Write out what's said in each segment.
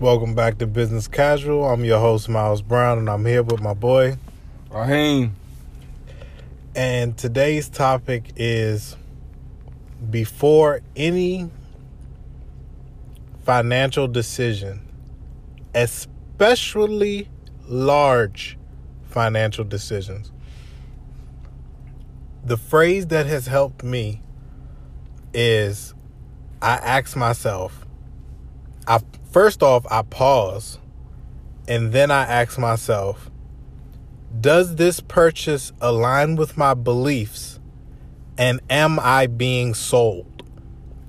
Welcome back to Business Casual. I'm your host, Miles Brown, and I'm here with my boy. Raheem. And today's topic is before any financial decision, especially large financial decisions. The phrase that has helped me is I ask myself, I first off I pause and then I ask myself, does this purchase align with my beliefs and am I being sold?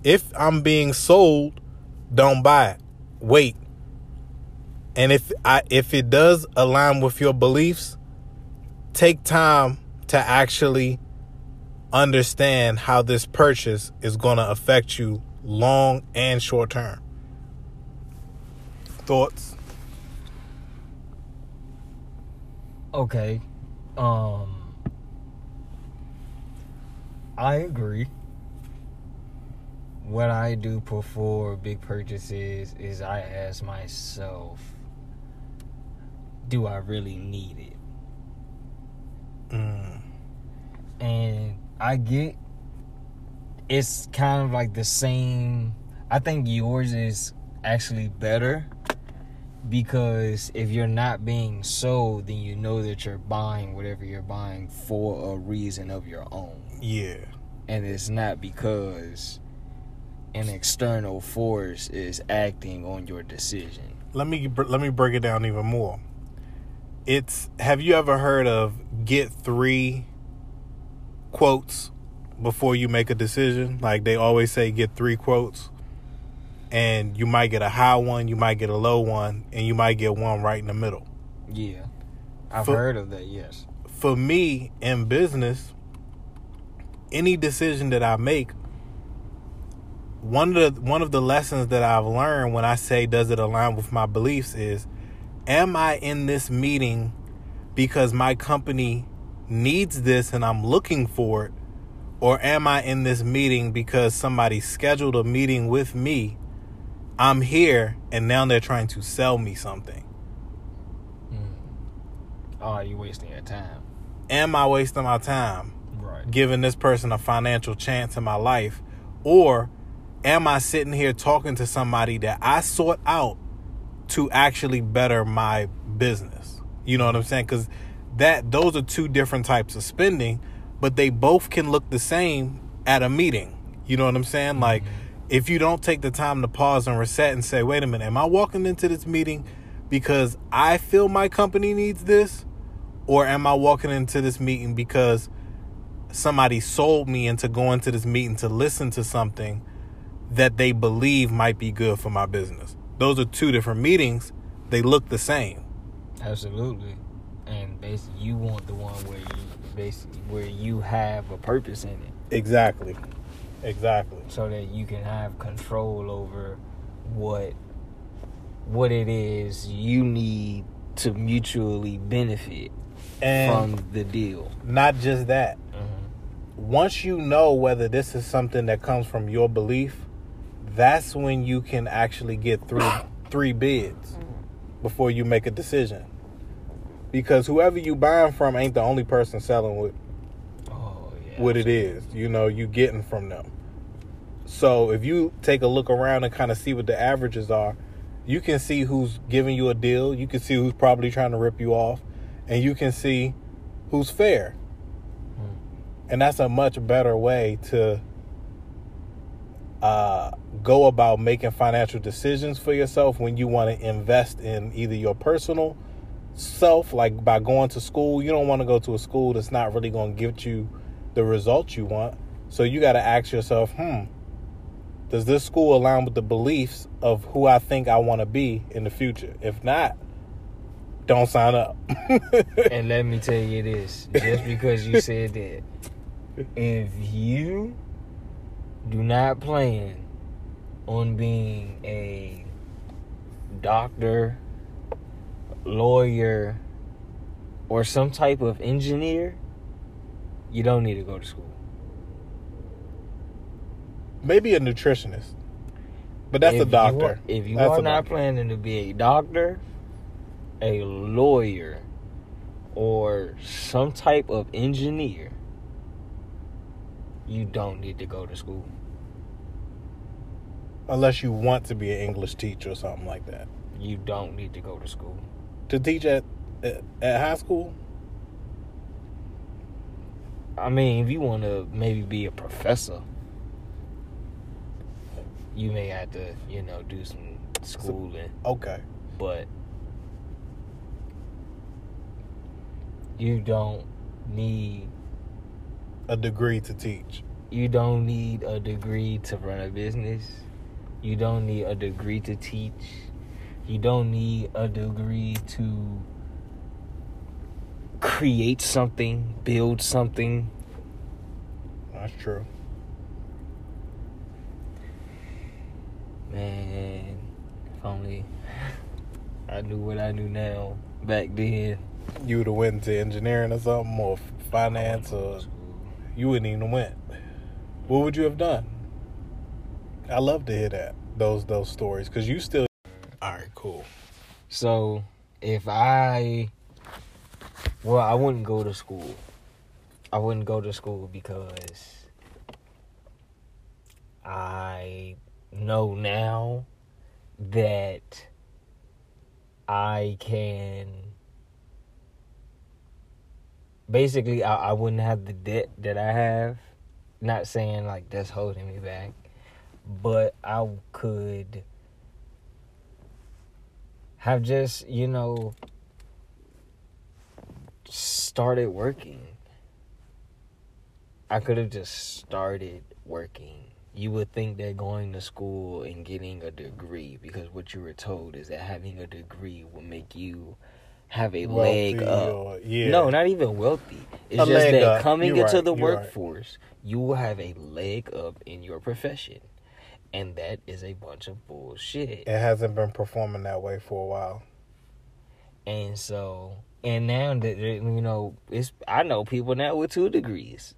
If I'm being sold, don't buy it. Wait. And if I if it does align with your beliefs, take time to actually understand how this purchase is going to affect you long and short term. Thoughts? Okay. Um I agree. What I do before big purchases is I ask myself, do I really need it? Mm. And I get it's kind of like the same I think yours is actually better because if you're not being sold then you know that you're buying whatever you're buying for a reason of your own Yeah. and it's not because an external force is acting on your decision Let me let me break it down even more. It's have you ever heard of get 3 quotes before you make a decision? Like they always say get 3 quotes. And you might get a high one, you might get a low one, and you might get one right in the middle. yeah i've For- heard of that yes for me in business, any decision that I make, one of the one of the lessons that I've learned when I say does it align with my beliefs is am I in this meeting because my company needs this and I'm looking for it or am I in this meeting because somebody scheduled a meeting with me? I'm here and now they're trying to sell me something. Mm. oh you wasting your time Am I wasting my time? right giving this person a financial chance in my life? Or am I sitting here talking to somebody that I sought out to actually better my business? You know what I'm saying? Because that those are two different types of spending, but they both can look the same at a meeting. You know what I'm saying? Like mm-hmm. If you don't take the time to pause and reset and say, wait a minute, am I walking into this meeting because I feel my company needs this? Or am I walking into this meeting because somebody sold me into going to this meeting to listen to something that they believe might be good for my business? Those are two different meetings. They look the same. Absolutely. And basically, you want the one where you basically where you have a purpose in it, Exactly. Exactly. so that you can have control over what what it is you need to mutually benefit And from the deal. not just that. Mm-hmm. Once you know whether this is something that comes from your belief, that's when you can actually get through three bids before you make a decision. Because whoever you buying from ain't the only person selling what yeah. What it is. You know, you getting from them. So if you take a look around and kind of see what the averages are, you can see who's giving you a deal. You can see who's probably trying to rip you off, and you can see who's fair. And that's a much better way to uh, go about making financial decisions for yourself when you want to invest in either your personal self, like by going to school. You don't want to go to a school that's not really going to get you the results you want. So you got to ask yourself, hmm, does this school align with the beliefs of who I think I want to be in the future? If not, don't sign up. And let me tell you this: just because you said that, if you do not plan on being a doctor, lawyer, or some type of engineer, you don't need to go to school. Maybe a nutritionist. But that's if a doctor. You are, if you That's are not doctor. planning to be a doctor, a lawyer, or some type of engineer, you don't need to go to school. Unless you want to be an English teacher or something like that. You don't need to go to school. To teach at at, at high school? I mean, if you want to maybe be a professor, you may have to, you know, do some schooling. Okay. but you don't need A degree to teach. you don't need a degree to run a business you don't need a degree to teach you don't need a degree to create something build something That's true. man if only i knew what i knew now back then You would have went into engineering or something or finance or you wouldn't even went. What would you have done? I love to hear that those those stories because you still. All right, cool. So if I, well, I wouldn't go to school. I wouldn't go to school because I know now that I can. Basically, I, I wouldn't have the debt that I have. Not saying like that's holding me back, but I could have just you know started working i could have just started working you would think that going to school and getting a degree because what you were told is that having a degree will make you have a leg up or- yeah. no not even wealthy it's A just leg that up. coming You're into right. the You're right. workforce you will have a leg up in your profession and that is a bunch of bullshit It hasn't been performing that way for a while. And so, and now that you know, it's I know people now with two degrees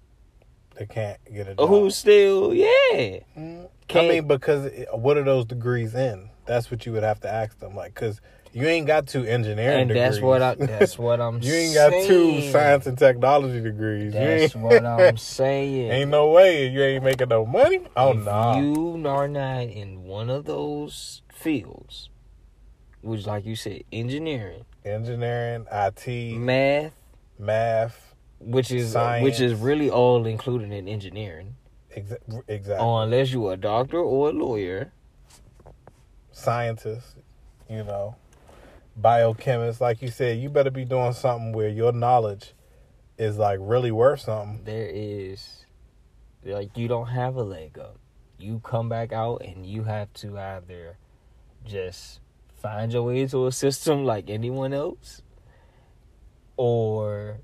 They can't get a job. who still, yeah, Mm, I Can't- mean, because what are those degrees in? That's what you would have to ask them. Like, because you ain't got two engineering and degrees. that's what I, that's what I'm. Saying. You ain't got two science and technology degrees. That's what I'm saying. ain't no way you ain't making no money. Oh no. you are not in one of those fields, which, like you said, engineering, Engineering, IT, math, math, which is which is really all included in engineering, exa- exactly. unless you're a doctor or a lawyer. scientist, you know, biochemists. Like you said, you better be doing something where your knowledge is like really worth something. there is like you don't have a leg up. You come back out and you have to either just find your way into a system like anyone else or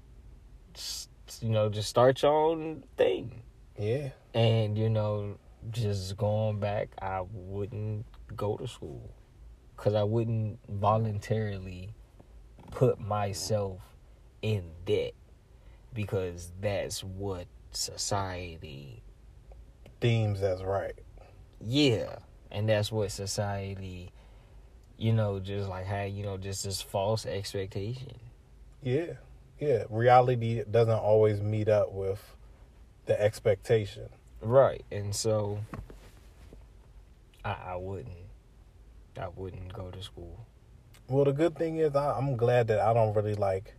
you know just start your own thing. Yeah. And you know just going back I wouldn't go to school cuz I wouldn't voluntarily put myself in debt because that's what society Deems as right. yeah and that's what society you know just like had you know just this false expectation Yeah. Yeah. Reality doesn't always meet up with the expectation. right and so i i wouldn't i wouldn't go to school Well, the good thing is, I, I'm glad that I don't really like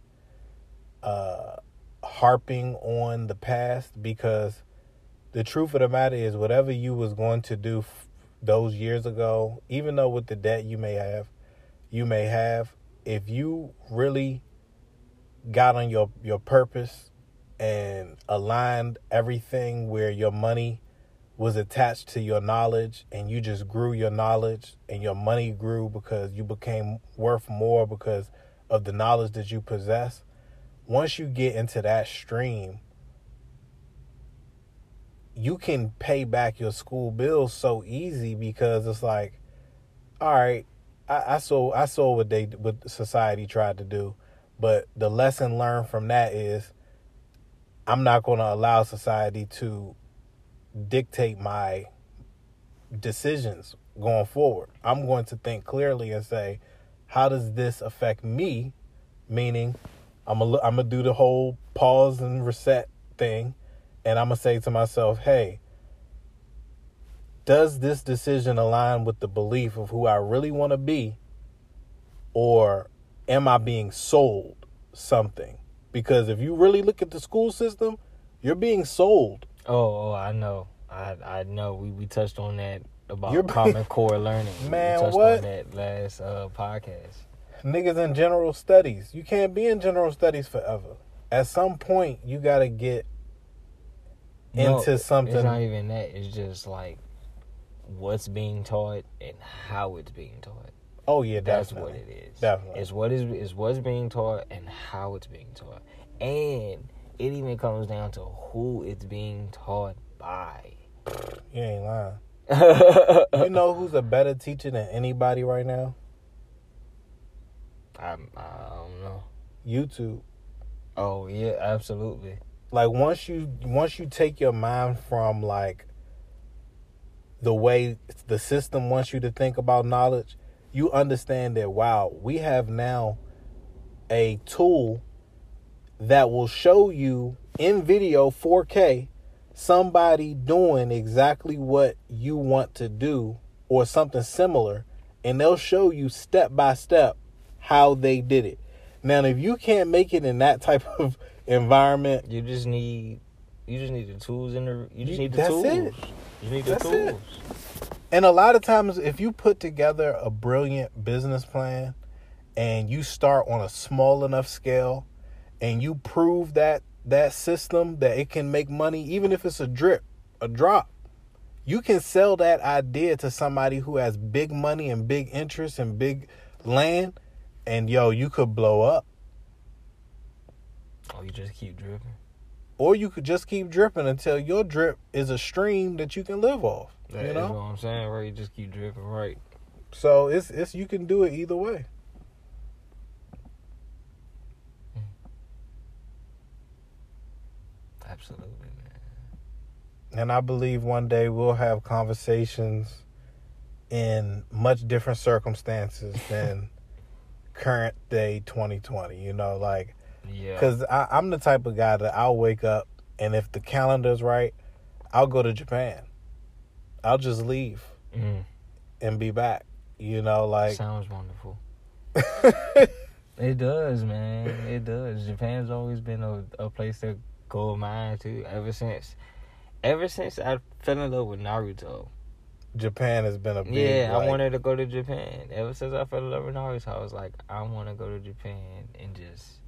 uh, harping on the past because the truth of the matter is, whatever you was going to do those years ago, even though with the debt you may have, you may have, if you really got on your your purpose and aligned everything where your money was attached to your knowledge and you just grew your knowledge and your money grew because you became worth more because of the knowledge that you possess once you get into that stream you can pay back your school bills so easy because it's like all right i, I saw i saw what they what society tried to do but the lesson learned from that is i'm not going to allow society to dictate my decisions going forward. I'm going to think clearly and say, how does this affect me? Meaning, I'm gonna I'm gonna do the whole pause and reset thing, and I'm gonna say to myself, hey, does this decision align with the belief of who I really want to be, or am I being sold something? Because if you really look at the school system, you're being sold. Oh, oh, I know. I I know. We we touched on that about You're- common core learning. Man, we touched what? on that last uh, podcast. Niggas in general studies. You can't be in general studies forever. At some point, you got to get No, into something. It's not even that. It's just like what's being taught and how it's being taught. oh yeah, That's definitely. what it is. Definitely. It's what is is what's being taught and how it's being taught. And it even comes down to who it's being taught by. You ain't lying. You know who's a better teacher than anybody right now? I'm, I don't know. YouTube. Oh yeah, absolutely. Like once you once you take your mind from like the way the system wants you to think about knowledge, you understand that wow, we have now a tool that will show you in video 4K somebody doing exactly what you want to do or something similar and they'll show you step by step how they did it. Now if you can't make it in that type of environment, You just need you just need the tools in the you just need the that's tools. it. You need the That's it. tools. And a lot of times, if you put together a brilliant business plan and you start on a small enough scale and you prove that that system that it can make money, even if it's a drip, a drop, you can sell that idea to somebody who has big money and big interest and big land, and yo, you could blow up. Oh, you just keep dripping. Or you could just keep dripping until your drip is a stream that you can live off. That you know? what I'm saying, right? You just keep dripping, right? So it's it's you can do it either way. Hmm. Absolutely, man. And I believe one day we'll have conversations in much different circumstances than current day 2020. You know, like, Yeah. because I'm the type of guy that I'll wake up and if the calendar's right, I'll go to Japan. I'll just leave Mm, and be back. You know, like, sounds wonderful. It does, man. It does. Japan's always been a, a place to go of mine too. Ever since, ever since I fell in love with Naruto. Japan has been a big, yeah, I wanted to go to Japan. Ever since I fell in love with Naruto, I was like, I want to go to Japan and just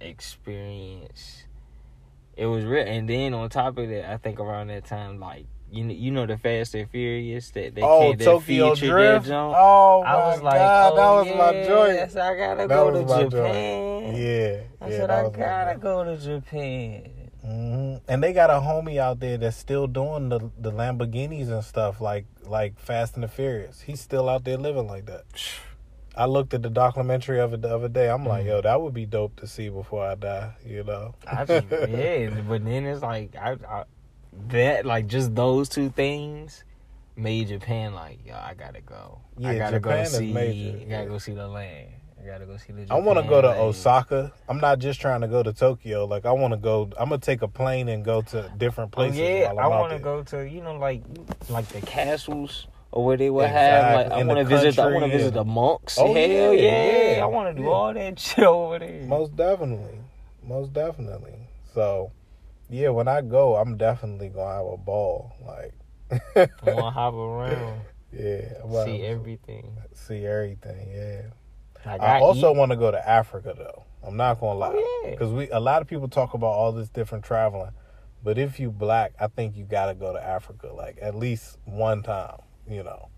experience. It was real, and then on top of that, I think around that time, like you know, you know the Fast and Furious that they Oh, came, that Tokyo Drift. Oh, I was like, God, oh, that was my yes. I gotta That go to. Japan. Yeah, I yeah, said I gotta go to Japan. hmm And they got a homie out there that's still doing the the Lamborghinis and stuff like like Fast and the Furious. He's still out there living like that. I looked at the documentary of it the other day. I'm like, Mhm. yo, that would be dope to see before I die. You know? I just yeah, but then it's like I, I that like just those two things made Japan like yo, I gotta go. I Yeah, gotta Japan go is see. major, I gotta yeah. go see the land. I gotta go see the. I want to go to Japan land. Osaka. I'm not just trying to go to Tokyo. Like I want to go. I'm gonna take a plane and go to different Oh, places. yeah, while I want to go to you know like like the castles or where they would have like I want to the visit. I want to visit the monks. Oh, Hell yeah, yeah, yeah, I want to do yeah. all that shit over there. Most definitely. Most definitely. So, yeah, when I go, I'm definitely gonna have a ball. Like, I want to hop around, yeah, I'm about see to everything. see everything. Yeah. Like I I also want to go to Africa though. I'm not gonna oh, lie, Oh, yeah. because we a lot of people talk about all this different traveling, but if you black, I think you got to go to Africa like at least one time. You know,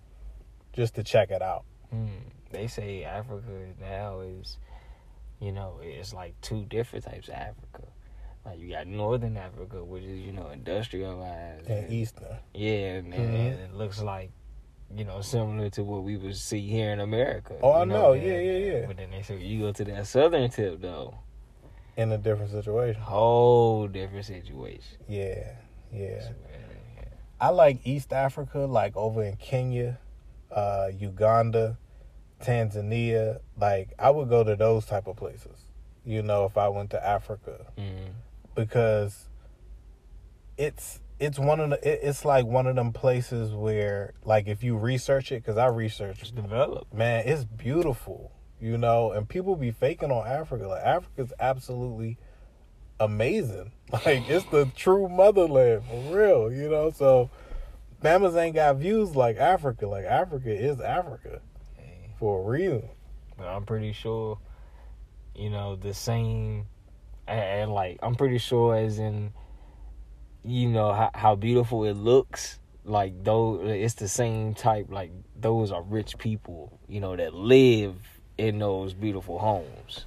just to check it out. Hmm. They say Africa now is, you know, it's like two different types of Africa. Like you got Northern Africa, which is you know industrialized, And Eastern. yeah, man, Mhm. and it looks like, you know, similar to what we would see here in America. Oh, I know. Yeah, yeah, yeah. But then they say you go to that Southern tip though, in a different situation. whole different situation. Yeah, yeah. So, yeah. I like East Africa, like over in Kenya, uh, Uganda, Tanzania. Like I would go to those type of places. You know, if I went to Africa, Mm. because it's it's one of the it, it's like one of them places where like if you research it because I researched developed. man, it's beautiful, you know, and people be faking on Africa. Like Africa's absolutely amazing. Like it's the true motherland for real, you know. So Bama's ain't got views like Africa. Like Africa is Africa for a reason. But I'm pretty sure, you know, the same, and, like I'm pretty sure as in, you know how, how beautiful it looks. Like those, it's the same type. Like those are rich people, you know, that live in those beautiful homes.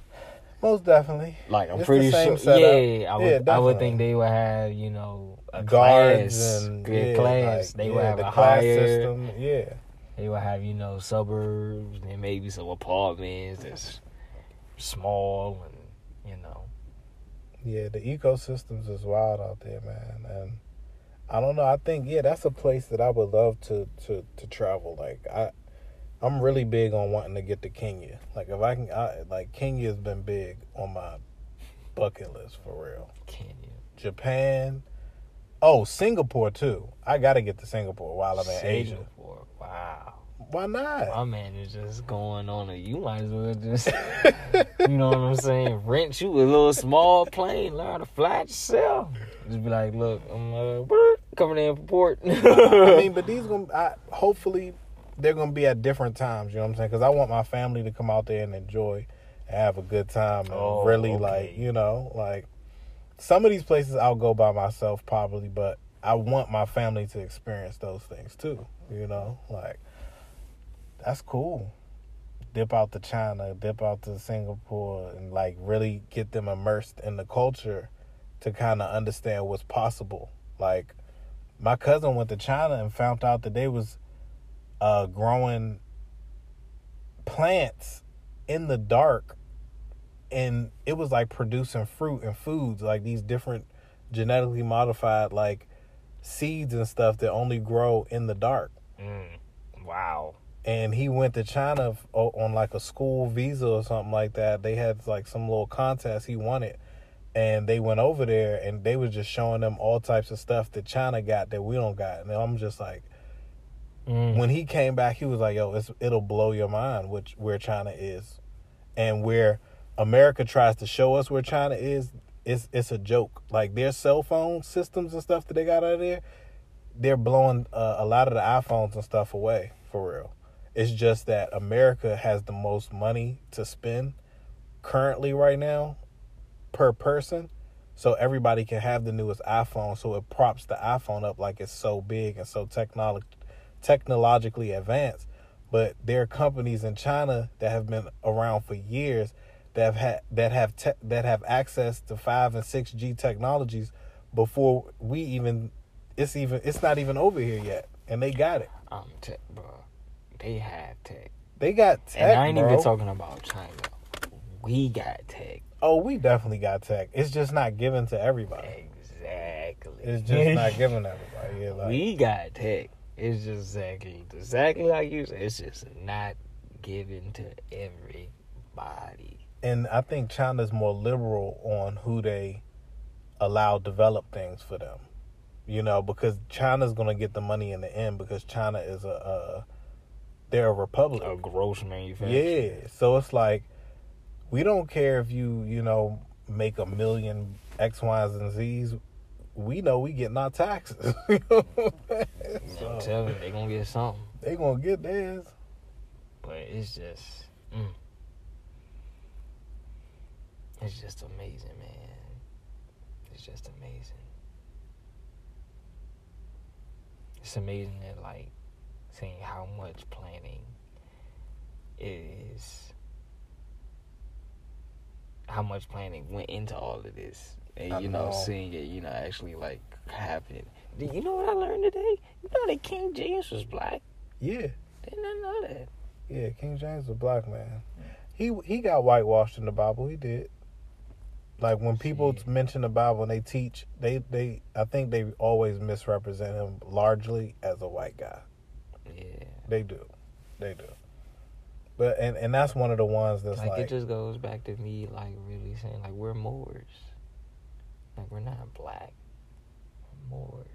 Most definitely. Like I'm It's pretty sure, setup. yeah, I Yeah, would, I would think they would have, you know, a Guards class, and yeah, yeah, class. like, they yeah, would have the a class higher system. Yeah. they will have you know suburbs and maybe some apartments that's small and you know Yeah, the ecosystems is wild out there, man. And I don't know. I think yeah, that's a place that I would love to to to travel. Like I, I'm really big on wanting to get to Kenya. Like if I can, I, like Kenya has been big on my bucket list for real. Kenya. Japan, oh Singapore too. I got to get to Singapore while I'm in Asia. Singapore. Wow. Why not? My man is just going on it. You might as well just you know what I'm saying? Rent you a little small plane, learn to fly yourself. Just be like, look, I'm uh, coming in for port. I mean, but these gonna I, hopefully they're gonna be at different times. You know what I'm saying? Because I want my family to come out there and enjoy and have a good time and Oh, really okay. like you know like some of these places I'll go by myself probably, but I want my family to experience those things too. You know, like that's cool. Dip out to China, dip out to Singapore, and like really get them immersed in the culture to kind of understand what's possible. Like my cousin went to China and found out that they was uh, growing plants in the dark, and it was like producing fruit and foods, like these different genetically modified like seeds and stuff that only grow in the dark. Mm. Wow. And he went to China on like a school visa or something like that. They had like some little contest he won it, and they went over there and they was just showing them all types of stuff that China got that we don't got. And I'm just like, Mm. when he came back, he was like, "Yo, it'll blow your mind which where China is, and where America tries to show us where China is. It's it's a joke. Like their cell phone systems and stuff that they got out of there, they're blowing uh, a lot of the iPhones and stuff away for real. It's just that America has the most money to spend currently right now per person. So everybody can have the newest iPhone. So it props the iPhone up like it's so big and so technolo- technologically advanced. But there are companies in China that have been around for years that have had that have te- that have access to five and six G technologies before we even it's even it's not even over here yet, and they got it. I'm tech, bro. They have tech. They got tech, and I ain't bro. even talking about China. We got tech. Oh, we definitely got tech. It's just not given to everybody. Exactly. It's just not given to everybody. Yeah, like, we got tech. It's just exactly exactly like you said. It's just not given to everybody. and I think China's more liberal on who they allow develop things for them. You know, because China's gonna get the money in the end because China is a, uh they're a republic. A gross manufacturer. Yeah, so it's like we don't care if you you know make a million X, Y's, and Z's. We know we getting our taxes. You know I'm saying? I'm telling you, they gonna get something. they gonna get theirs. But it's just, mm. it's just amazing, man. It's just amazing. It's amazing that, like, seeing how much planning is, how much planning went into all of this. And, you know, know. seeing it, you know, actually, like, happen. Do You know what I learned today? You know that King James was black? Yeah, Didn't I know that? yeah. King James was a black man. He he got whitewashed in the Bible. He did. Like when people mention the Bible and they teach, they they I think they always misrepresent him largely as a white guy. Yeah. They do. They do. But and and that's one of the ones that's like, like, it just goes back to me like really saying like we're Moors. Like we're not black. We're Moors.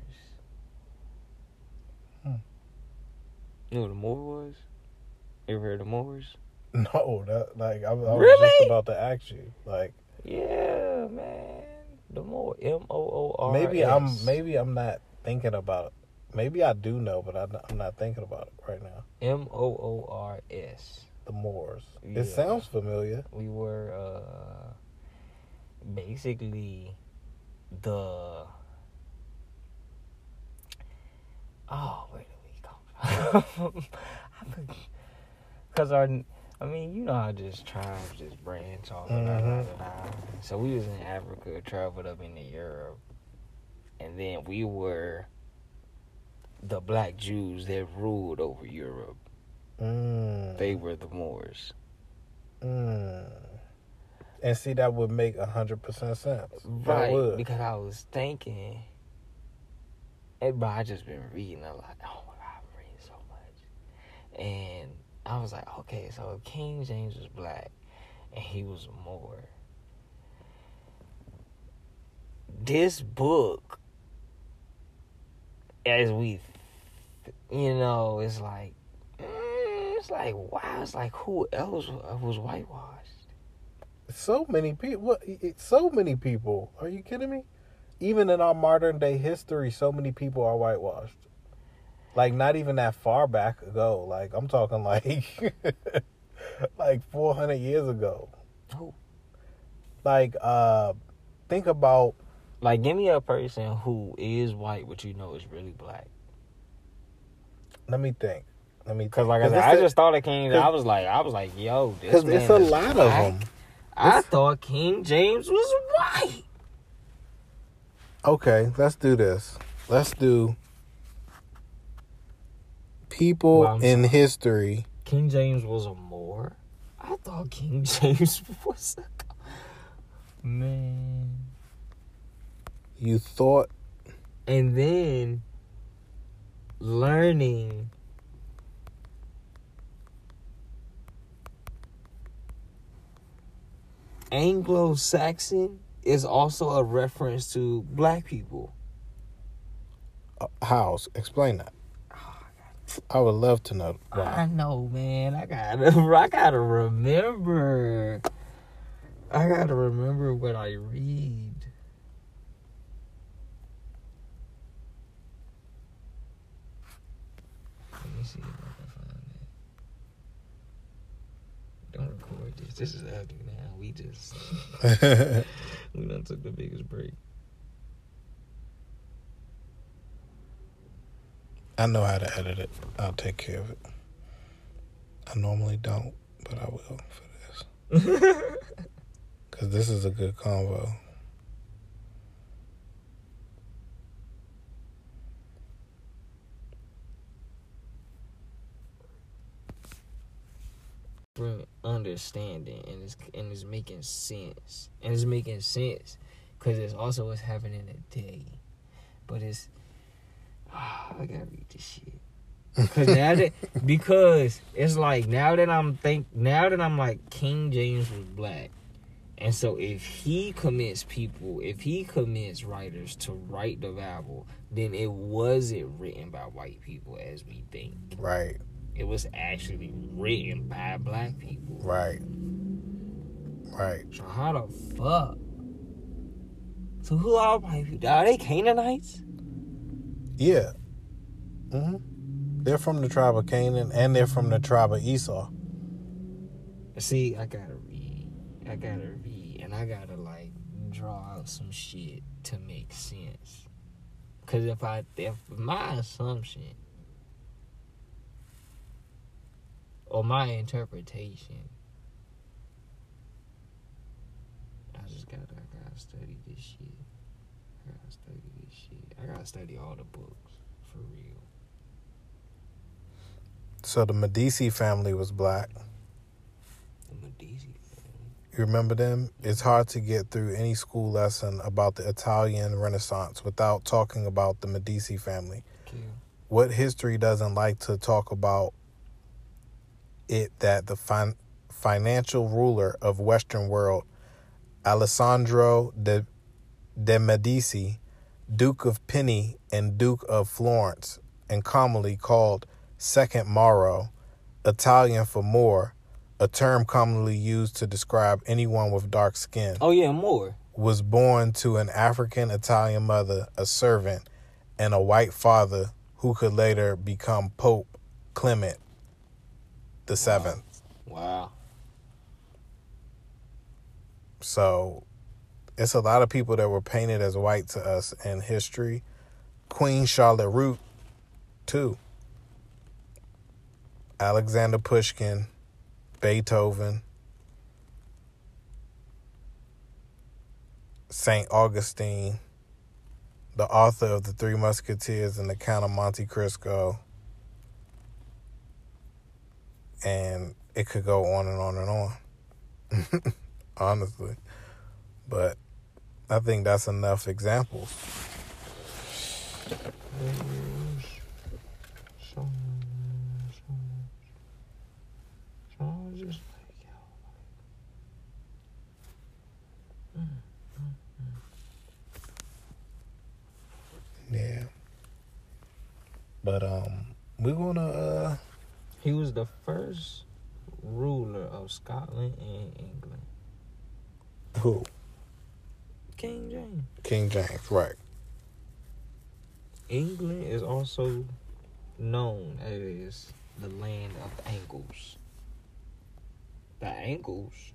Hmm. You know what a Moor was? You ever heard of Moors? no, that like I, I was Really? just about to ask you. Like Yeah, man. The Moor. M O O R. maybe I'm maybe I'm not thinking about. it. Maybe I do know, but I'm not, I'm not thinking about it right now. M O O R S. The Moors. Yeah. It sounds familiar. We were uh basically the Oh, where did we come from? Because our, I mean, you know how just tribes just branch off. Mhm. da. So we was in Africa, traveled up into Europe, and then we were the black Jews that ruled over Europe. Mm. They were the Moors. Mm. And see, that would make a hundred percent sense. Right, would. because I was thinking, and but I just been reading a lot. Oh my god, I'm reading so much, and I was like, okay, so King James was black, and he was a Moor. This book, as we, you know, it's like, mm, it's like wow, it's like who else was whitewashed? So many people. What? it- So many people. Are you kidding me? Even in our modern day history, so many people are whitewashed. Like not even that far back ago. Like I'm talking like like 400 years ago. Who? Like uh think about Like, give me a person who is white, but you know is really black. let me think. Let me Cause like I said, I just thought of King. I was like, I was like, yo, man it's a is lot of them. I thought King James was white. Okay, let's do this. Let's do people Well, in history. King James was a Moor. I thought King James was a man. You thought And then learning Anglo Saxon is also a reference to black people. uh, house. Explain that. I would love to know. I know, man. I gotta, I gotta remember. I gotta remember what I read. Let me see if I can find it. Don't record this. This is ugly now. We just we done took the biggest break. I know how to edit it. I'll take care of it. I normally don't, but I will for this. Because this is a good convo. Understanding and it's and it's making sense. And it's making sense because it's also what's happening today but it's I gotta read this shit. Because now that because it's like now that I'm think now that I'm like King James was black and so if he commits people if he commits writers to write the Bible then it wasn't written by white people as we think. Right, it was actually written by black people. right, right. So how the fuck? So who are white people? Are they Canaanites? Yeah. hmm They're from the tribe of Canaan and they're from the tribe of Esau. See, I gotta read. I gotta read, and I gotta like draw out some shit to make sense. Cause if I, if my assumption or my interpretation, I just gotta, I gotta study this shit. I gotta study this shit. I gotta study all the books for real. So the Medici family was black. The Medici family. You remember them? It's hard to get through any school lesson about the Italian Renaissance without talking about the Medici family. What history doesn't like to talk about it that the fin- financial ruler of Western world, Alessandro de, de Medici, Duke of Penne and Duke of Florence, and commonly called Second Mauro, Italian for Moor, a term commonly used to describe anyone with dark skin, Oh yeah, more. was born to an African Italian mother, a servant, and a white father who could later become Pope Clement the Seventh. Wow. So it's a lot of people that were painted as white to us in history. Queen Charlotte Root, too. Alexander Pushkin, Beethoven, St. Augustine, the author of The Three Musketeers and The Count of Monte Cristo. And it could go on and on and on. Honestly. But I think that's enough examples. Yeah. But um we're gonna uh He was the first ruler of Scotland and England. who? King James. King James, right. England is also known as the land of Angles. The Angles?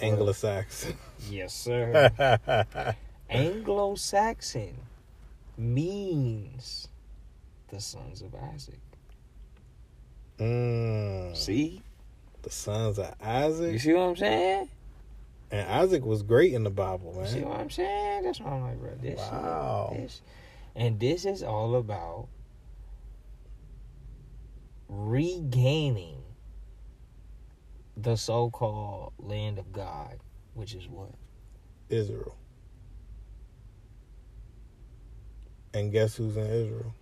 Anglo-Saxon. Yes, sir. Anglo Saxon means the sons of Isaac. Mm, See? the sons of Isaac. You see what I'm saying? And Isaac was great in the Bible, man. You see what I'm saying? That's why I'm like, bro, this shit, Wow. this. And this is all about regaining the so called land of God, which is what? Israel. And guess who's in Israel?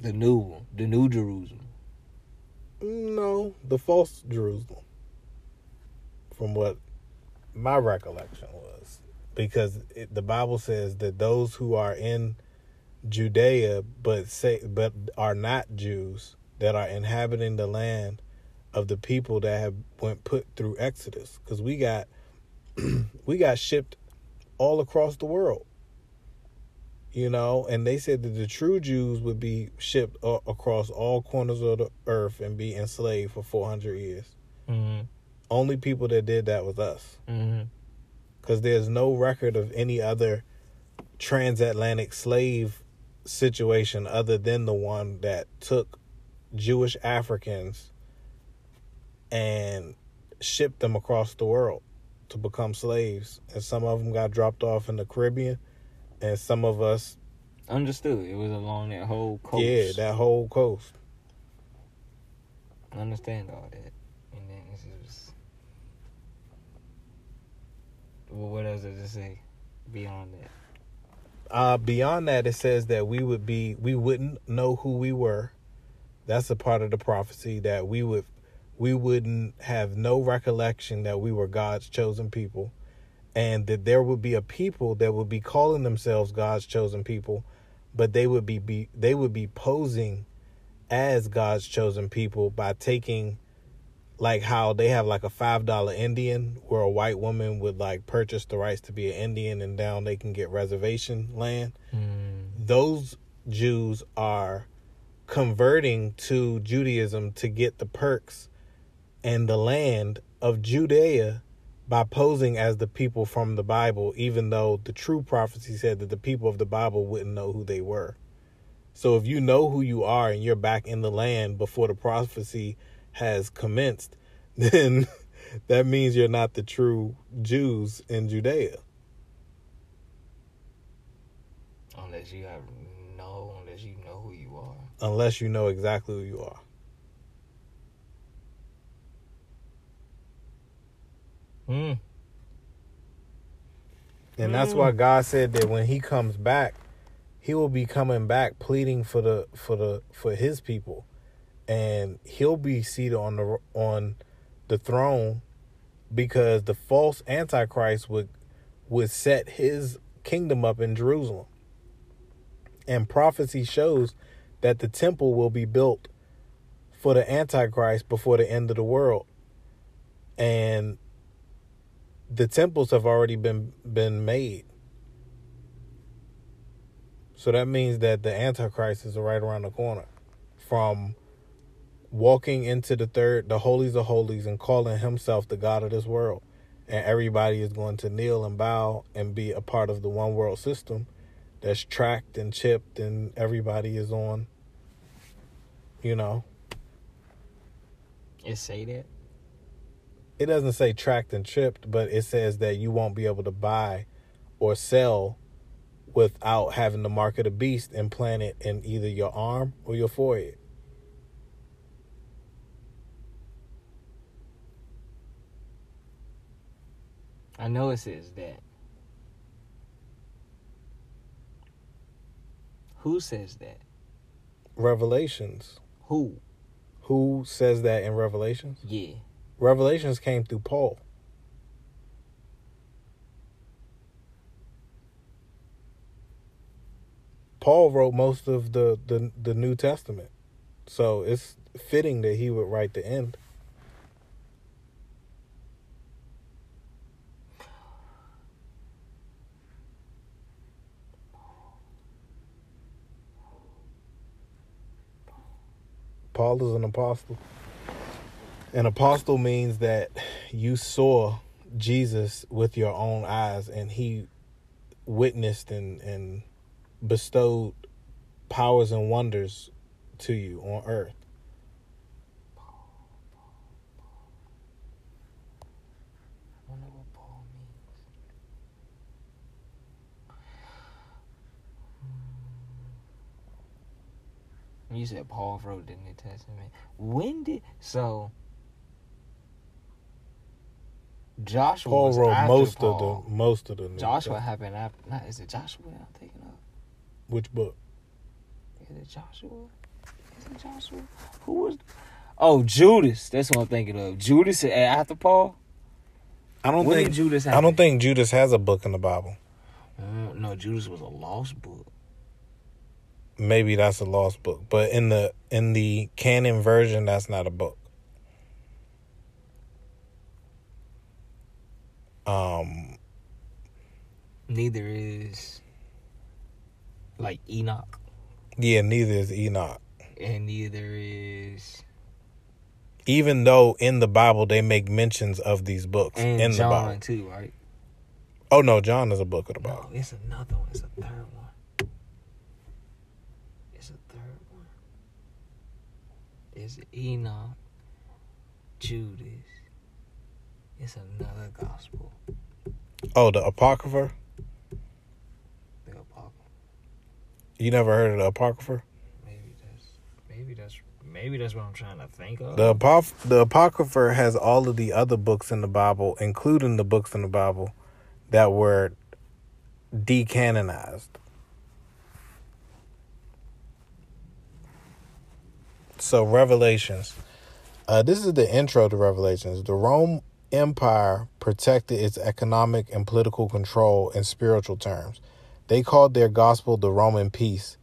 The new one, the new Jerusalem. No, the false Jerusalem. From what my recollection was, because it, the Bible says that those who are in Judea but say but are not Jews that are inhabiting the land of the people that have went put through Exodus, because we got we got shipped all across the world. You know, and they said that the true Jews would be shipped a- across all corners of the earth and be enslaved for 400 years. Mm-hmm. Only people that did that was us. Mm-hmm. Because there's no record of any other transatlantic slave situation other than the one that took Jewish Africans and shipped them across the world to become slaves. And some of them got dropped off in the Caribbean, and some of us, Understood. It was along that whole coast. yeah, that whole coast. I understand all that. And then this is. Well, what else does it say beyond that? Uh, beyond that, it says that we would be, we wouldn't know who we were. That's a part of the prophecy that we would, we wouldn't have no recollection that we were God's chosen people, and that there would be a people that would be calling themselves God's chosen people, but they would be, be they would be posing as God's chosen people by taking like how they have like a five dollar Indian where a white woman would like purchase the rights to be an Indian and down they can get reservation land. Mm. Those Jews are converting to Judaism to get the perks and the land of Judea by posing as the people from the Bible, even though the true prophecy said that the people of the Bible wouldn't know who they were. So if you know who you are and you're back in the land before the prophecy has commenced, then that means you're not the true Jews in Judea. Unless you have no, unless you know who you are. Unless you know exactly who you are. Hmm. And that's why God said that when he comes back, he will be coming back pleading for the for the for his people and he'll be seated on the on the throne because the false antichrist would would set his kingdom up in Jerusalem. And prophecy shows that the temple will be built for the antichrist before the end of the world. And the temples have already been been made. So that means that the antichrist is right around the corner from walking into the third the holies of holies and calling himself the god of this world and everybody is going to kneel and bow and be a part of the one world system that's tracked and chipped and everybody is on you know It say that. It doesn't say tracked and chipped but it says that you won't be able to buy or sell without having the mark of the beast it in either your arm or your forehead I know it says that. Who says that? revelations Who? who says that in revelations Yeah. Revelations came through paul Paul wrote most of the, the, the New Testament. So it's fitting that he would write the end. Paul is an apostle. An apostle means that you saw Jesus with your own eyes and he witnessed and, and bestowed powers and wonders to you on earth. You said Paul wrote the New Testament. When did so? Joshua Paul was wrote most Paul. of the most of the New Joshua Testament. happened after. Not is it Joshua? I'm thinking of. Which book? Is it Joshua? Is it Joshua? Who was? Oh, Judas. That's what I'm thinking of. Judas after Paul. I don't When think Judas I don't think Judas has a book in the Bible. Mm, no, Judas was a lost book. Maybe that's a lost book, but in the in the canon version, that's not a book. Um, Neither is like Enoch, yeah, neither is Enoch. and neither is Even though in the Bible they make mentions of these books and in the Bible. too, right? Oh no, John is a book of the No, Bible. it's another one. It's a third one. It's a third one. It's Enoch, Judas. It's another gospel. Oh, the Apocrypha. The Apocrypha. You never heard of the Apocrypha? Maybe that's maybe that's maybe that's what I'm trying to think of. The Apoph- the Apocrypha has all of the other books in the Bible, including the books in the Bible that were decanonized. So Revelations. Uh, this is the intro to Revelations. The Rome Empire protected its economic and political control in spiritual terms. They called their gospel the Roman peace,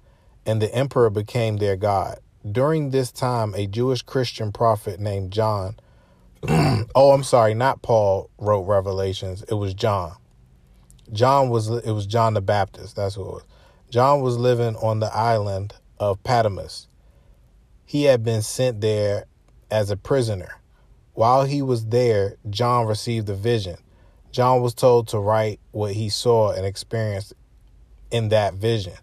and the emperor became their god. During this time, a Jewish Christian prophet named John, oh, I'm sorry, not Paul wrote Revelations. It was John. John was it was John the Baptist. That's who it was. John was living on the island of Patmos. He had been sent there as a prisoner. While he was there, John received a vision. John was told to write what he saw and experienced in that vision.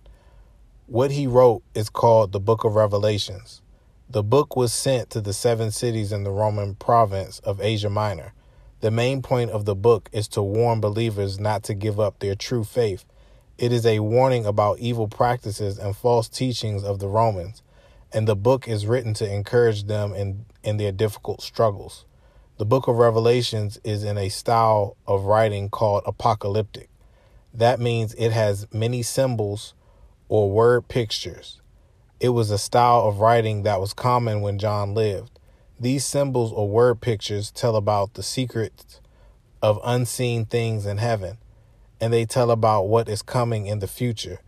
What he wrote is called the Book of Revelations. The book was sent to the seven cities in the Roman province of Asia Minor. The main point of the book is to warn believers not to give up their true faith. It is a warning about evil practices and false teachings of the Romans, and the book is written to encourage them in, in their difficult struggles. The book of Revelations is in a style of writing called apocalyptic. That means it has many symbols or word pictures. It was a style of writing that was common when John lived. These symbols or word pictures tell about the secrets of unseen things in heaven, and they tell about what is coming in the future.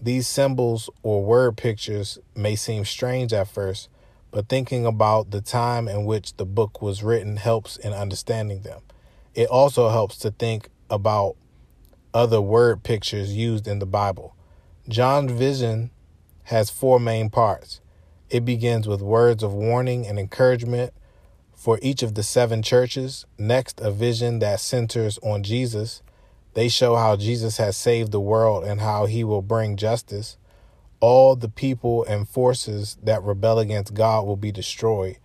These symbols or word pictures may seem strange at first, but thinking about the time in which the book was written helps in understanding them. It also helps to think about other word pictures used in the Bible. John's vision has four main parts. It begins with words of warning and encouragement for each of the seven churches. Next, a vision that centers on Jesus. They show how Jesus has saved the world and how he will bring justice. All the people and forces that rebel against God will be destroyed.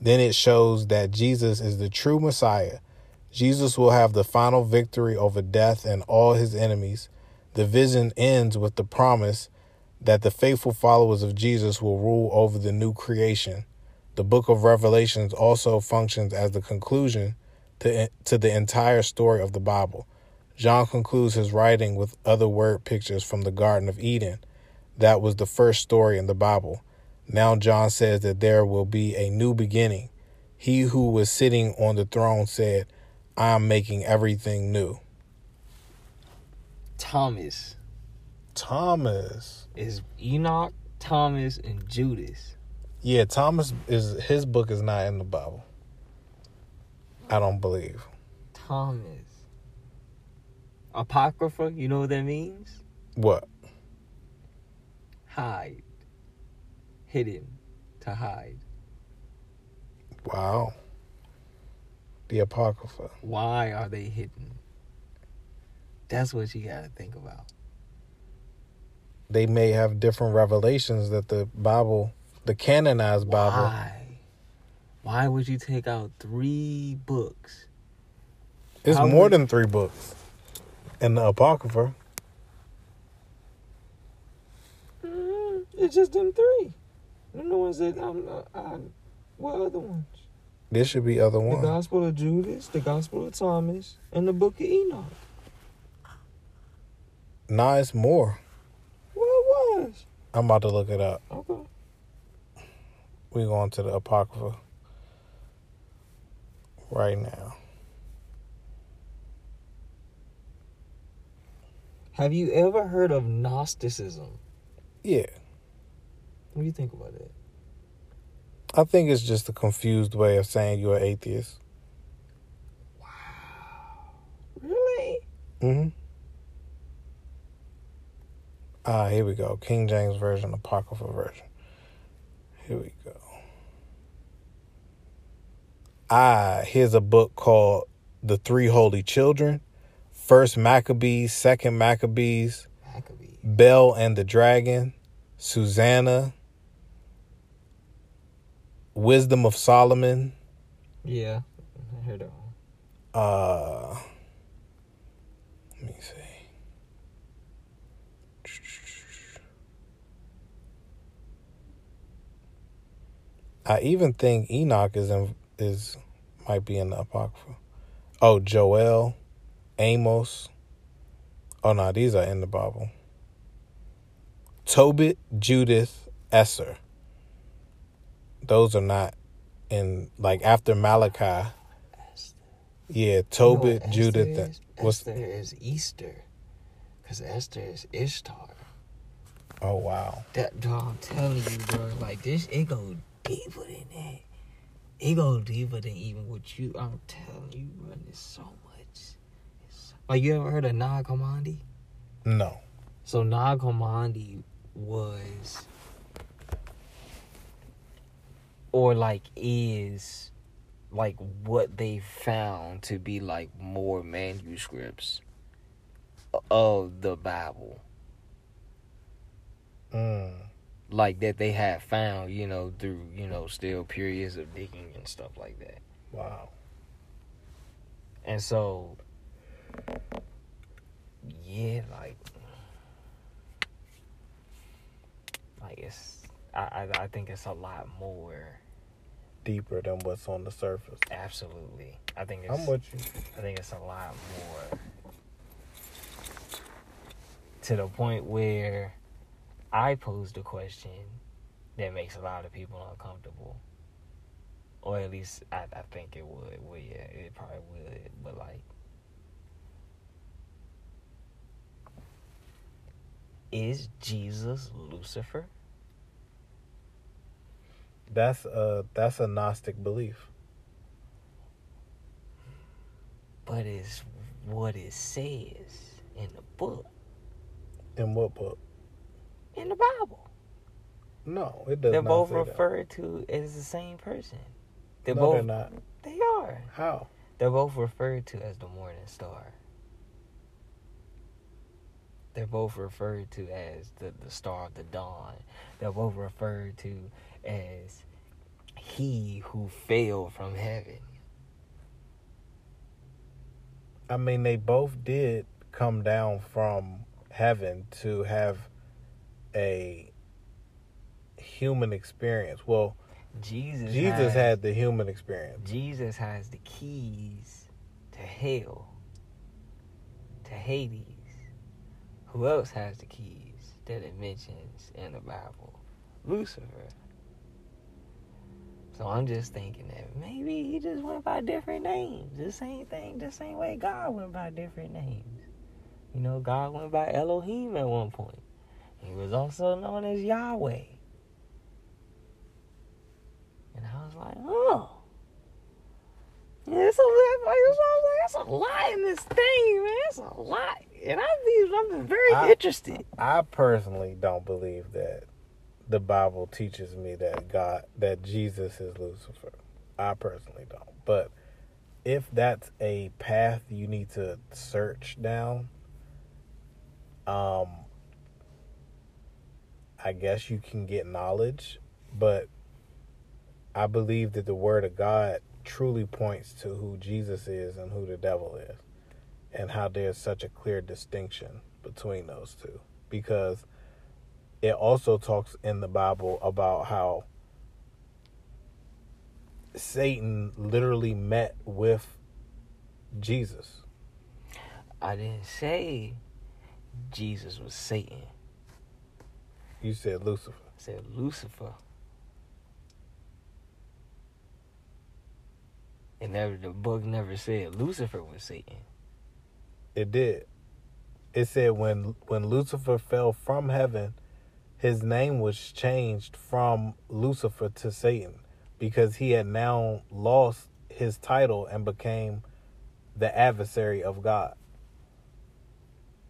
Then it shows that Jesus is the true Messiah. Jesus will have the final victory over death and all his enemies. The vision ends with the promise that the faithful followers of Jesus will rule over the new creation. The book of Revelations also functions as the conclusion to, to the entire story of the Bible. John concludes his writing with other word pictures from the Garden of Eden. That was the first story in the Bible. Now, John says that there will be a new beginning. He who was sitting on the throne said, I am making everything new. Thomas Thomas. is Enoch, Thomas, and Judas. Yeah, Thomas is his book is not in the Bible. I don't believe. Thomas. Apocrypha, you know what that means? What? Hide. Hidden. To hide. Wow. The Apocrypha. Why are they hidden? That's what you gotta think about. They may have different revelations that the Bible, the canonized Bible. Why? Why would you take out three books? It's How more would- than three books in the Apocrypha. Mm, it's just them three. Them the ones that I'm. Uh, I, what other ones? There should be other ones. The. Gospel of Judas, the Gospel of Thomas, and the Book of Enoch. Nah, it's more. What it was? I'm about to look it up. Okay. we going to the Apocrypha right now. Have you ever heard of Gnosticism? Yeah. What do you think about it? I think it's just a confused way of saying you're an atheist. Wow. Really? Mm-hmm. Ah, here we go. King James Version, Apocrypha version. Here we go. Ah, here's a book called The Three Holy Children. First Maccabees, Second Maccabees, Maccabee. Bell and the Dragon, Susanna, Wisdom of Solomon, Yeah, I heard that one. uh let me see. I even think Enoch is in is might be in the Apocrypha. Oh, Joel, Amos. Oh no, these are in the Bible. Tobit, Judith, Esther. Those are not in like after Malachi. Yeah, Tobit, Judith. Esther is, what's Esther is Easter, because Esther is Ishtar. oh wow. That dog, I'm telling you, bro. Like this, it go deeper than that. It go deeper than even what you. I'm telling you, bro. There's so much. It's so- like you ever heard of Nag Hammadi? No. So Nag Hammadi was, or like is, like what they found to be like more manuscripts of the Bible. Mm. like that they have found, you know, through, you know, still periods of digging and stuff like that. Wow. And so yeah, like like it's I, I I think it's a lot more Deeper than what's on the surface. absolutely. I think it's I'm with you. I think it's a lot more to the point where I posed a question that makes a lot of people uncomfortable. Or at least I, I think it would. Well, yeah, it probably would. But like, is Jesus Lucifer? That's a that's a Gnostic belief. But it's what it says in the book, In what book? in the Bible. No, it does They're both say that. referred to as the same person. They're no, both. they're not. They are. How? They're both referred to as the morning star. They're both referred to as the, the star of the dawn. They're both referred to as he who fell from heaven. I mean, they both did come down from heaven to have a human experience. Well, Jesus Jesus has, had the human experience. Jesus has the keys to hell, to Hades. Who else has the keys that it mentions in the Bible? Lucifer. So I'm just thinking that maybe he just went by different names. The same thing, the same way God went by different names. You know, God went by Elohim at one point. He was also known as Yahweh. And I was like, oh. It's a, it's a lot in this thing, man. It's a lot. And I'm, I'm very I- interested. I personally don't believe that the Bible teaches me that God that Jesus is Lucifer. I personally don't. But if that's a path you need to search down, um I guess you can get knowledge, but I believe that the word of God truly points to who Jesus is and who the devil is and how there's such a clear distinction between those two because it also talks in the Bible about how Satan literally met with Jesus. I didn't say Jesus was Satan. You said Lucifer. I said Lucifer. And never the book never said Lucifer was Satan. It did. It said when when Lucifer fell from heaven, his name was changed from Lucifer to Satan because he had now lost his title and became the adversary of God.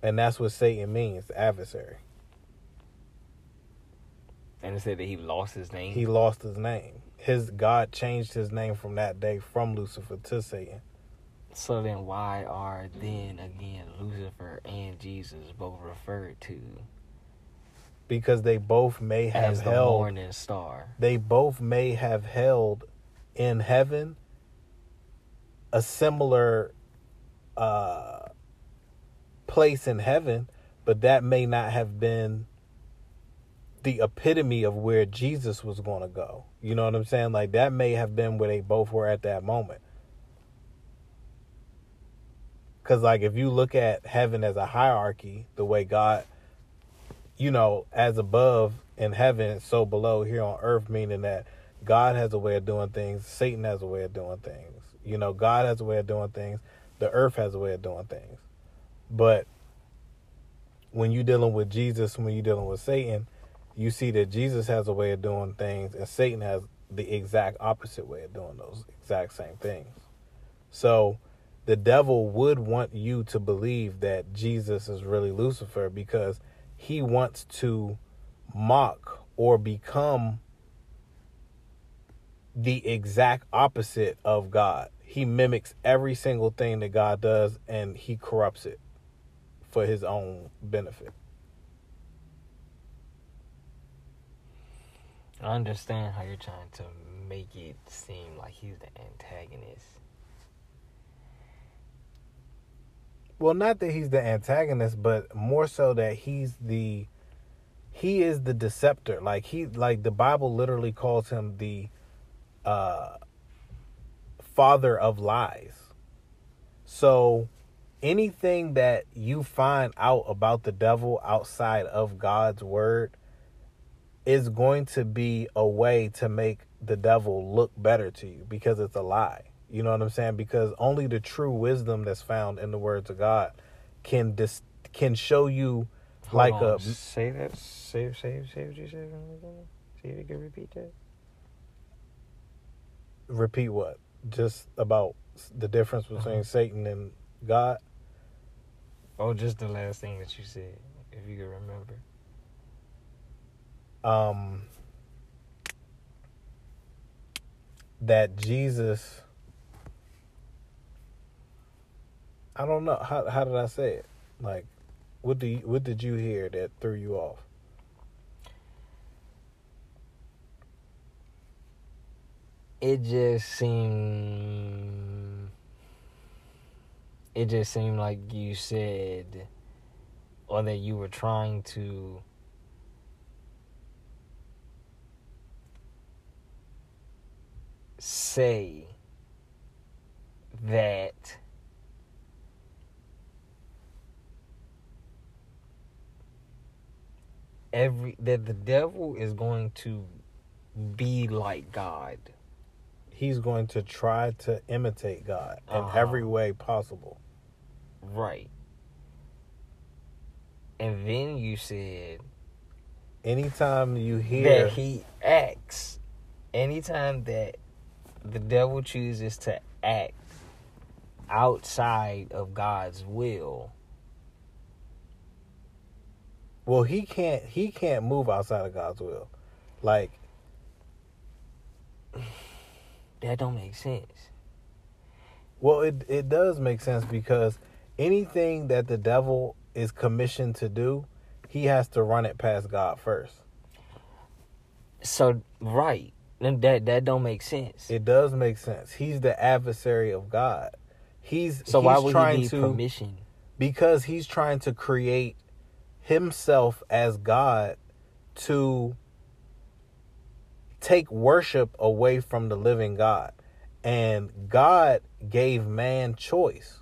And that's what Satan means, adversary. And it said that he lost his name. He lost his name. His God changed his name from that day from Lucifer to Satan. So then why are then again Lucifer and Jesus both referred to Because they both may have as the held morning star? they both may have held in heaven a similar uh, place in heaven, but that may not have been the epitome of where Jesus was going to go. You know what I'm saying? Like that may have been where they both were at that moment. Cuz like if you look at heaven as a hierarchy, the way God you know, as above in heaven, so below here on earth, meaning that God has a way of doing things, Satan has a way of doing things. You know, God has a way of doing things, the earth has a way of doing things. But when you're dealing with Jesus, when you're dealing with Satan, you see that Jesus has a way of doing things and Satan has the exact opposite way of doing those exact same things. So the devil would want you to believe that Jesus is really Lucifer because he wants to mock or become the exact opposite of God. He mimics every single thing that God does and he corrupts it for his own benefit. I understand how you're trying to make it seem like he's the antagonist. Well, not that he's the antagonist, but more so that he's the he is the deceptor. Like he like the Bible literally calls him the uh father of lies. So anything that you find out about the devil outside of God's word, is going to be a way to make the devil look better to you because it's a lie. You know what I'm saying? Because only the true wisdom that's found in the words of God can dis- can show you Hold like on, a say that. Say say say what you said. See if you can repeat that. repeat what? Just about the difference between Uh-huh. Satan and God. Oh, just the last thing that you said, if you can remember. Um that Jesus I don't know. How how did I say it? Like what do you, what did you hear that threw you off? It just seemed. It just seemed like you said, or that you were trying to. Say that every that the devil is going to be like God. He's going to try to imitate God in Uh-huh. every way possible. Right. And then you said Anytime you hear that he acts anytime that the devil chooses to act outside of God's will. Well he can't he can't move outside of God's will. Like That don't make sense. Well, it it does make sense because anything that the devil is commissioned to do, he has to run it past God first. So right. Then that that don't make sense. It does make sense. He's the adversary of God. He's so he's why would trying he need to permission? because he's trying to create himself as God to take worship away from the living God. And God gave man choice.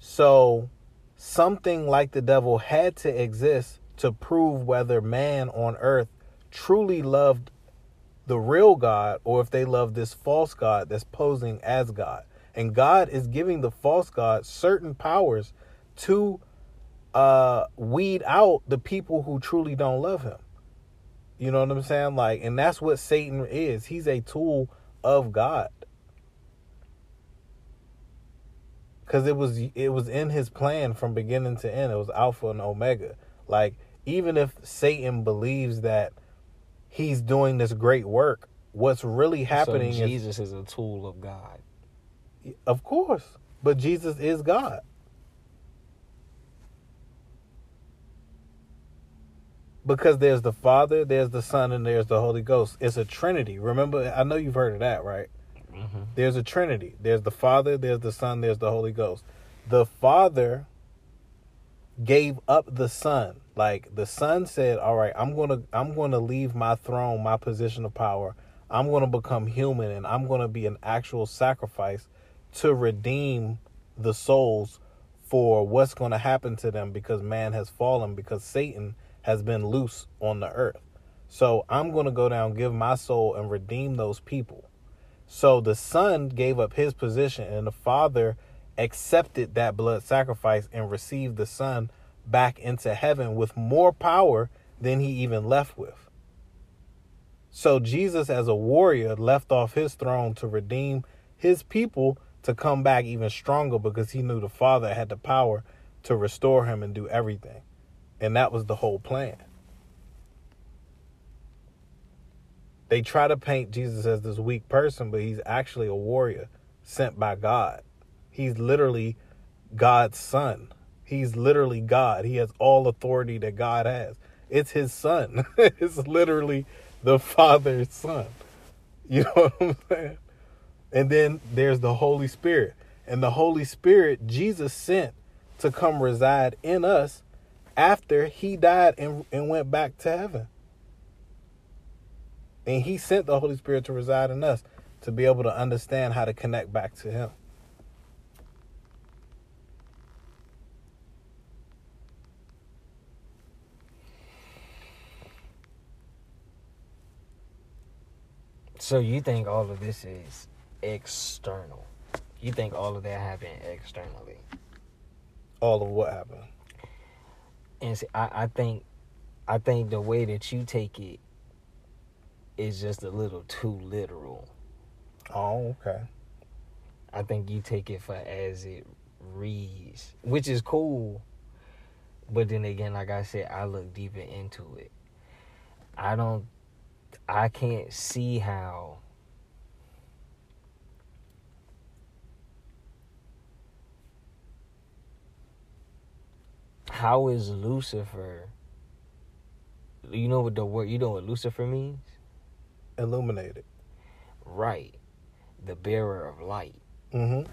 So something like the devil had to exist to prove whether man on earth truly loved the real God or if they love this false God that's posing as God. And God is giving the false God certain powers to uh weed out the people who truly don't love him. You know what I'm saying? Like and that's what Satan is. He's a tool of God. Cuz it was it was in his plan from beginning to end. It was alpha and omega. Like even if Satan believes that he's doing this great work, what's really happening so is Jesus is a tool of God. of course, but Jesus is God. Because there's the Father, there's the Son, and there's the Holy Ghost. It's a Trinity. Remember, I know you've heard of that, right? Mm-hmm. There's a Trinity. There's the Father, there's the Son, there's the Holy Ghost. The Father gave up the Son. Like the Son said, "All right, I'm going to I'm going to leave my throne, my position of power. I'm going to become human and I'm going to be an actual sacrifice to redeem the souls for what's going to happen to them because man has fallen because Satan has been loose on the earth. So I'm going to go down, give my soul and redeem those people. So the son gave up his position and the father accepted that blood sacrifice and received the son back into heaven with more power than he even left with. So Jesus as a warrior left off his throne to redeem his people to come back even stronger because he knew the father had the power to restore him and do everything. And that was the whole plan. They try to paint Jesus as this weak person, but he's actually a warrior sent by God. He's literally God's son. He's literally God. He has all authority that God has. It's his son. it's literally the Father's son. You know what I'm saying? And then there's the Holy Spirit. And the Holy Spirit, Jesus sent to come reside in us after he died and, and went back to heaven. And he sent the Holy Spirit to reside in us to be able to understand how to connect back to him. So you think all of this is external? You think all of that happened externally? All of what happened? And I, I think, I think the way that you take it is just a little too literal. Oh, okay. I think you take it for as it reads, which is cool. But then again, like I said, I look deeper into it. I don't, I can't see how. How is Lucifer? You know what the word? You know what Lucifer means? Illuminated. Right, the bearer of light. Mm-hmm.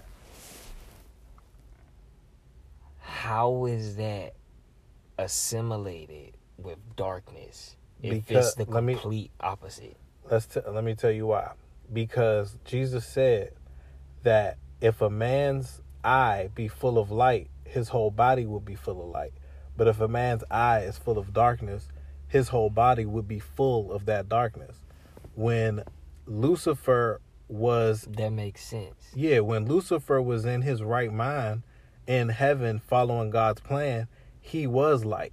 How is that assimilated with darkness if Because- it's the let me- complete opposite? Let's t- let me tell you why. Because Jesus said that if a man's eye be full of light, his whole body would be full of light. But if a man's eye is full of darkness, his whole body would be full of that darkness. When Lucifer was That makes sense. yeah, when Lucifer was in his right mind in heaven following God's plan, he was light.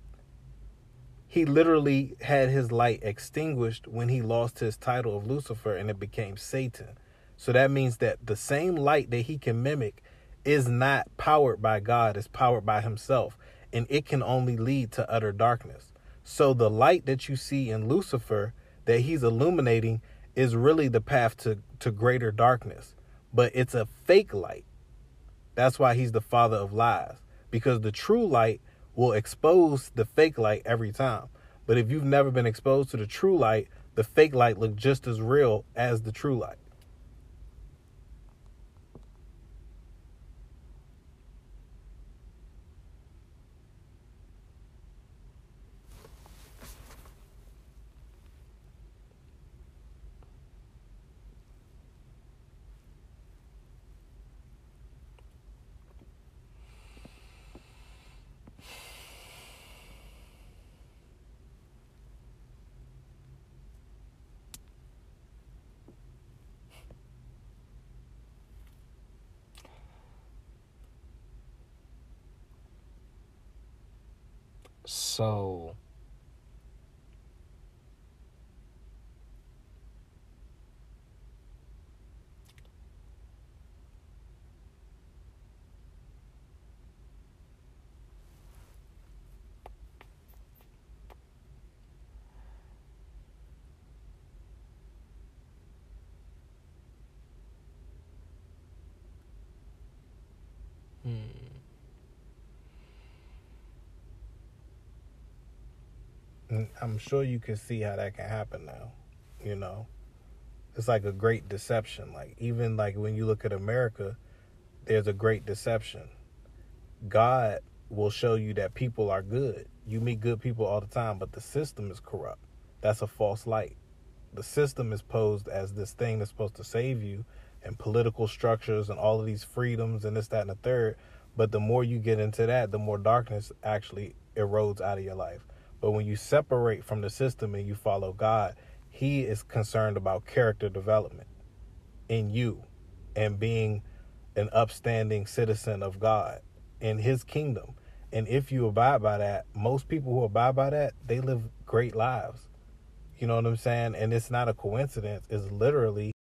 He literally had his light extinguished when he lost his title of Lucifer and it became Satan. So that means that the same light that he can mimic is not powered by God, it's powered by himself. And it can only lead to utter darkness. So the light that you see in Lucifer that he's illuminating is really the path to, to greater darkness. But it's a fake light. That's why he's the father of lies. Because the true light will expose the fake light every time. But if you've never been exposed to the true light, the fake light look just as real as the true light. So I'm sure you can see how that can happen now. You know, it's like a great deception. Like, even like when you look at America, there's a great deception. God will show you that people are good. You meet good people all the time, but the system is corrupt. That's a false light. The system is posed as this thing that's supposed to save you and political structures and all of these freedoms and this, that, and the third. But the more you get into that, the more darkness actually erodes out of your life. But when you separate from the system and you follow God, He is concerned about character development in you and being an upstanding citizen of God in His kingdom. And if you abide by that, most people who abide by that, they live great lives. You know what I'm saying? And it's not a coincidence, it's literally